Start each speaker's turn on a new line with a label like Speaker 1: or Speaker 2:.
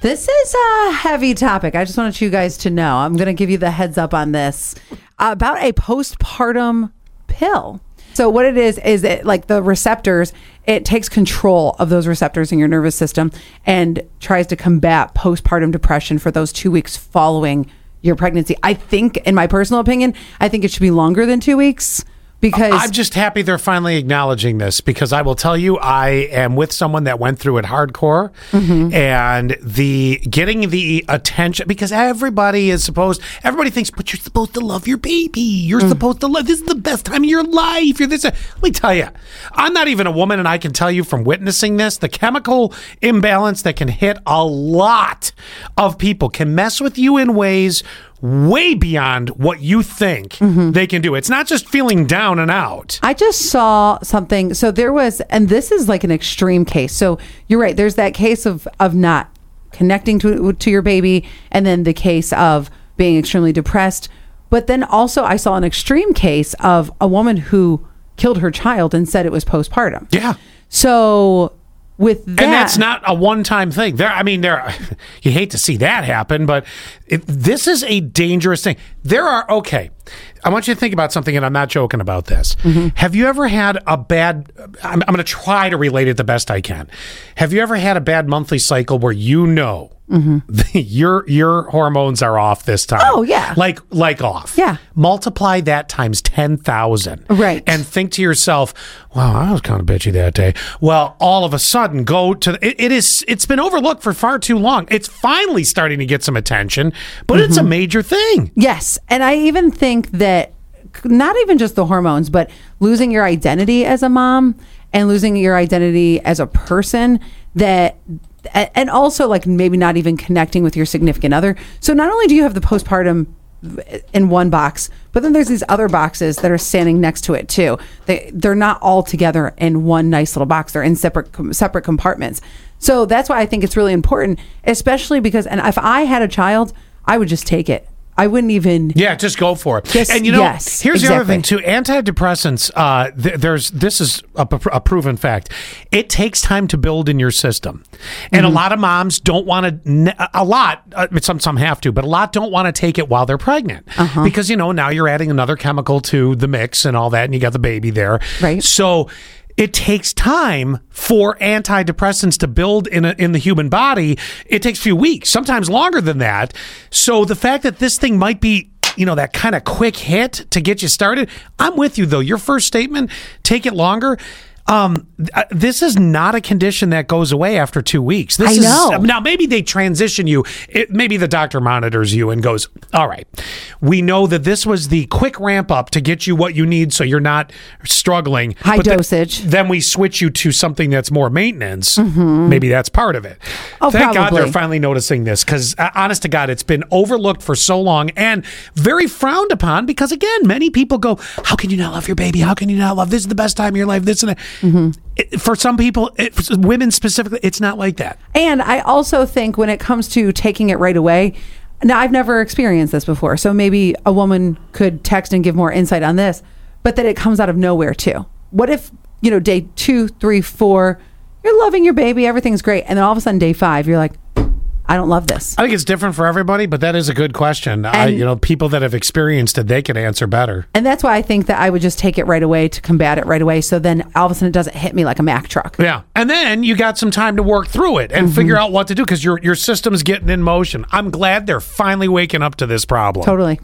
Speaker 1: This is a heavy topic. I just wanted you guys to know. I'm going to give you the heads up on this about a postpartum pill. So what it is is it like the receptors, it takes control of those receptors in your nervous system and tries to combat postpartum depression for those 2 weeks following your pregnancy. I think in my personal opinion, I think it should be longer than 2 weeks because
Speaker 2: I'm just happy they're finally acknowledging this because I will tell you, I am with someone that went through it hardcore
Speaker 1: Mm-hmm.
Speaker 2: and the getting the attention because everybody is supposed, everybody thinks, but you're supposed to love your baby. You're
Speaker 1: Mm.
Speaker 2: supposed to love, this is the best time of your life. You're this. Let me tell you, I'm not even a woman and I can tell you from witnessing this, the chemical imbalance that can hit a lot of people can mess with you in ways way beyond what you think
Speaker 1: Mm-hmm.
Speaker 2: they can do. It's not just feeling down and out.
Speaker 1: I just saw something. So there was, and this is like an extreme case. So you're right. There's that case of of not connecting to to your baby, and then the case of being extremely depressed. But then also, I saw an extreme case of a woman who killed her child and said it was postpartum.
Speaker 2: Yeah.
Speaker 1: So with that,
Speaker 2: And that's not a one-time thing. There, I mean, there. You hate to see that happen, but it, this is a dangerous thing. There are okay. I want you to think about something, and I'm not joking about this. Mm-hmm. Have you ever had a bad? I'm, I'm going to try to relate it the best I can. Have you ever had a bad monthly cycle where you know Mm-hmm. your your hormones are off this time?
Speaker 1: Oh, yeah.
Speaker 2: like like off.
Speaker 1: Yeah.
Speaker 2: Multiply that times ten thousand.
Speaker 1: Right.
Speaker 2: And think to yourself, "Wow, I was kind of bitchy that day." Well, all of a sudden, go to it, it is. It's been overlooked for far too long. It's finally starting to get some attention, but it's a mm-hmm. major thing.
Speaker 1: Yes. And I even think that not even just the hormones, but losing your identity as a mom and losing your identity as a person that and also like maybe not even connecting with your significant other. So not only do you have the postpartum in one box, but then there's these other boxes that are standing next to it too. They they're not all together in one nice little box. They're in separate separate compartments. So that's why I think it's really important, especially because and if I had a child, I would just take it. I wouldn't even
Speaker 2: Yeah, just go for it.
Speaker 1: Just-
Speaker 2: and you know,
Speaker 1: yes,
Speaker 2: here's the other thing
Speaker 1: exactly.
Speaker 2: too. Antidepressants. Uh, th- there's this is a, p- a proven fact. It takes time to build in your system, and
Speaker 1: Mm-hmm.
Speaker 2: a lot of moms don't want to. A lot. Uh, some some have to, but a lot don't want to take it while they're pregnant
Speaker 1: Uh-huh.
Speaker 2: because you know now you're adding another chemical to the mix and all that, and you got the baby there.
Speaker 1: Right.
Speaker 2: So. It takes time for antidepressants to build in a, in the human body. It takes a few weeks, sometimes longer than that. So the fact that this thing might be you know that kind of quick hit to get you started. I'm with you though. Your first statement, take it longer. Um, uh, this is not a condition that goes away after two weeks. This
Speaker 1: I
Speaker 2: is
Speaker 1: know.
Speaker 2: now maybe they transition you. It, maybe the doctor monitors you and goes, "All right, we know that this was the quick ramp up to get you what you need, so you're not struggling.
Speaker 1: High
Speaker 2: But
Speaker 1: dosage.
Speaker 2: Then we switch you to something that's more maintenance. Maybe that's part of it.
Speaker 1: Oh,
Speaker 2: Thank God they're finally noticing this because, uh, honest to God, it's been overlooked for so long and very frowned upon because, again, many people go, How can you not love your baby? How can you not love this is the best time of your life? This and that.
Speaker 1: Mm-hmm.
Speaker 2: It- for some people, it, for women specifically, it's not like that.
Speaker 1: And I also think when it comes to taking it right away, now I've never experienced this before, so maybe a woman could text and give more insight on this, but that it comes out of nowhere too. What if, you know, day two, three, four, you're loving your baby, everything's great, and then all of a sudden day five, you're like, I don't love this.
Speaker 2: I think it's different for everybody, but that is a good question. I, you know, people that have experienced it, they can answer better.
Speaker 1: And that's why I think that I would just take it right away to combat it right away. So then all of a sudden it doesn't hit me like a Mack truck.
Speaker 2: Yeah, and then you got some time to work through it and mm-hmm. figure out what to do because your your system's getting in motion. I'm glad they're finally waking up to this problem.
Speaker 1: Totally.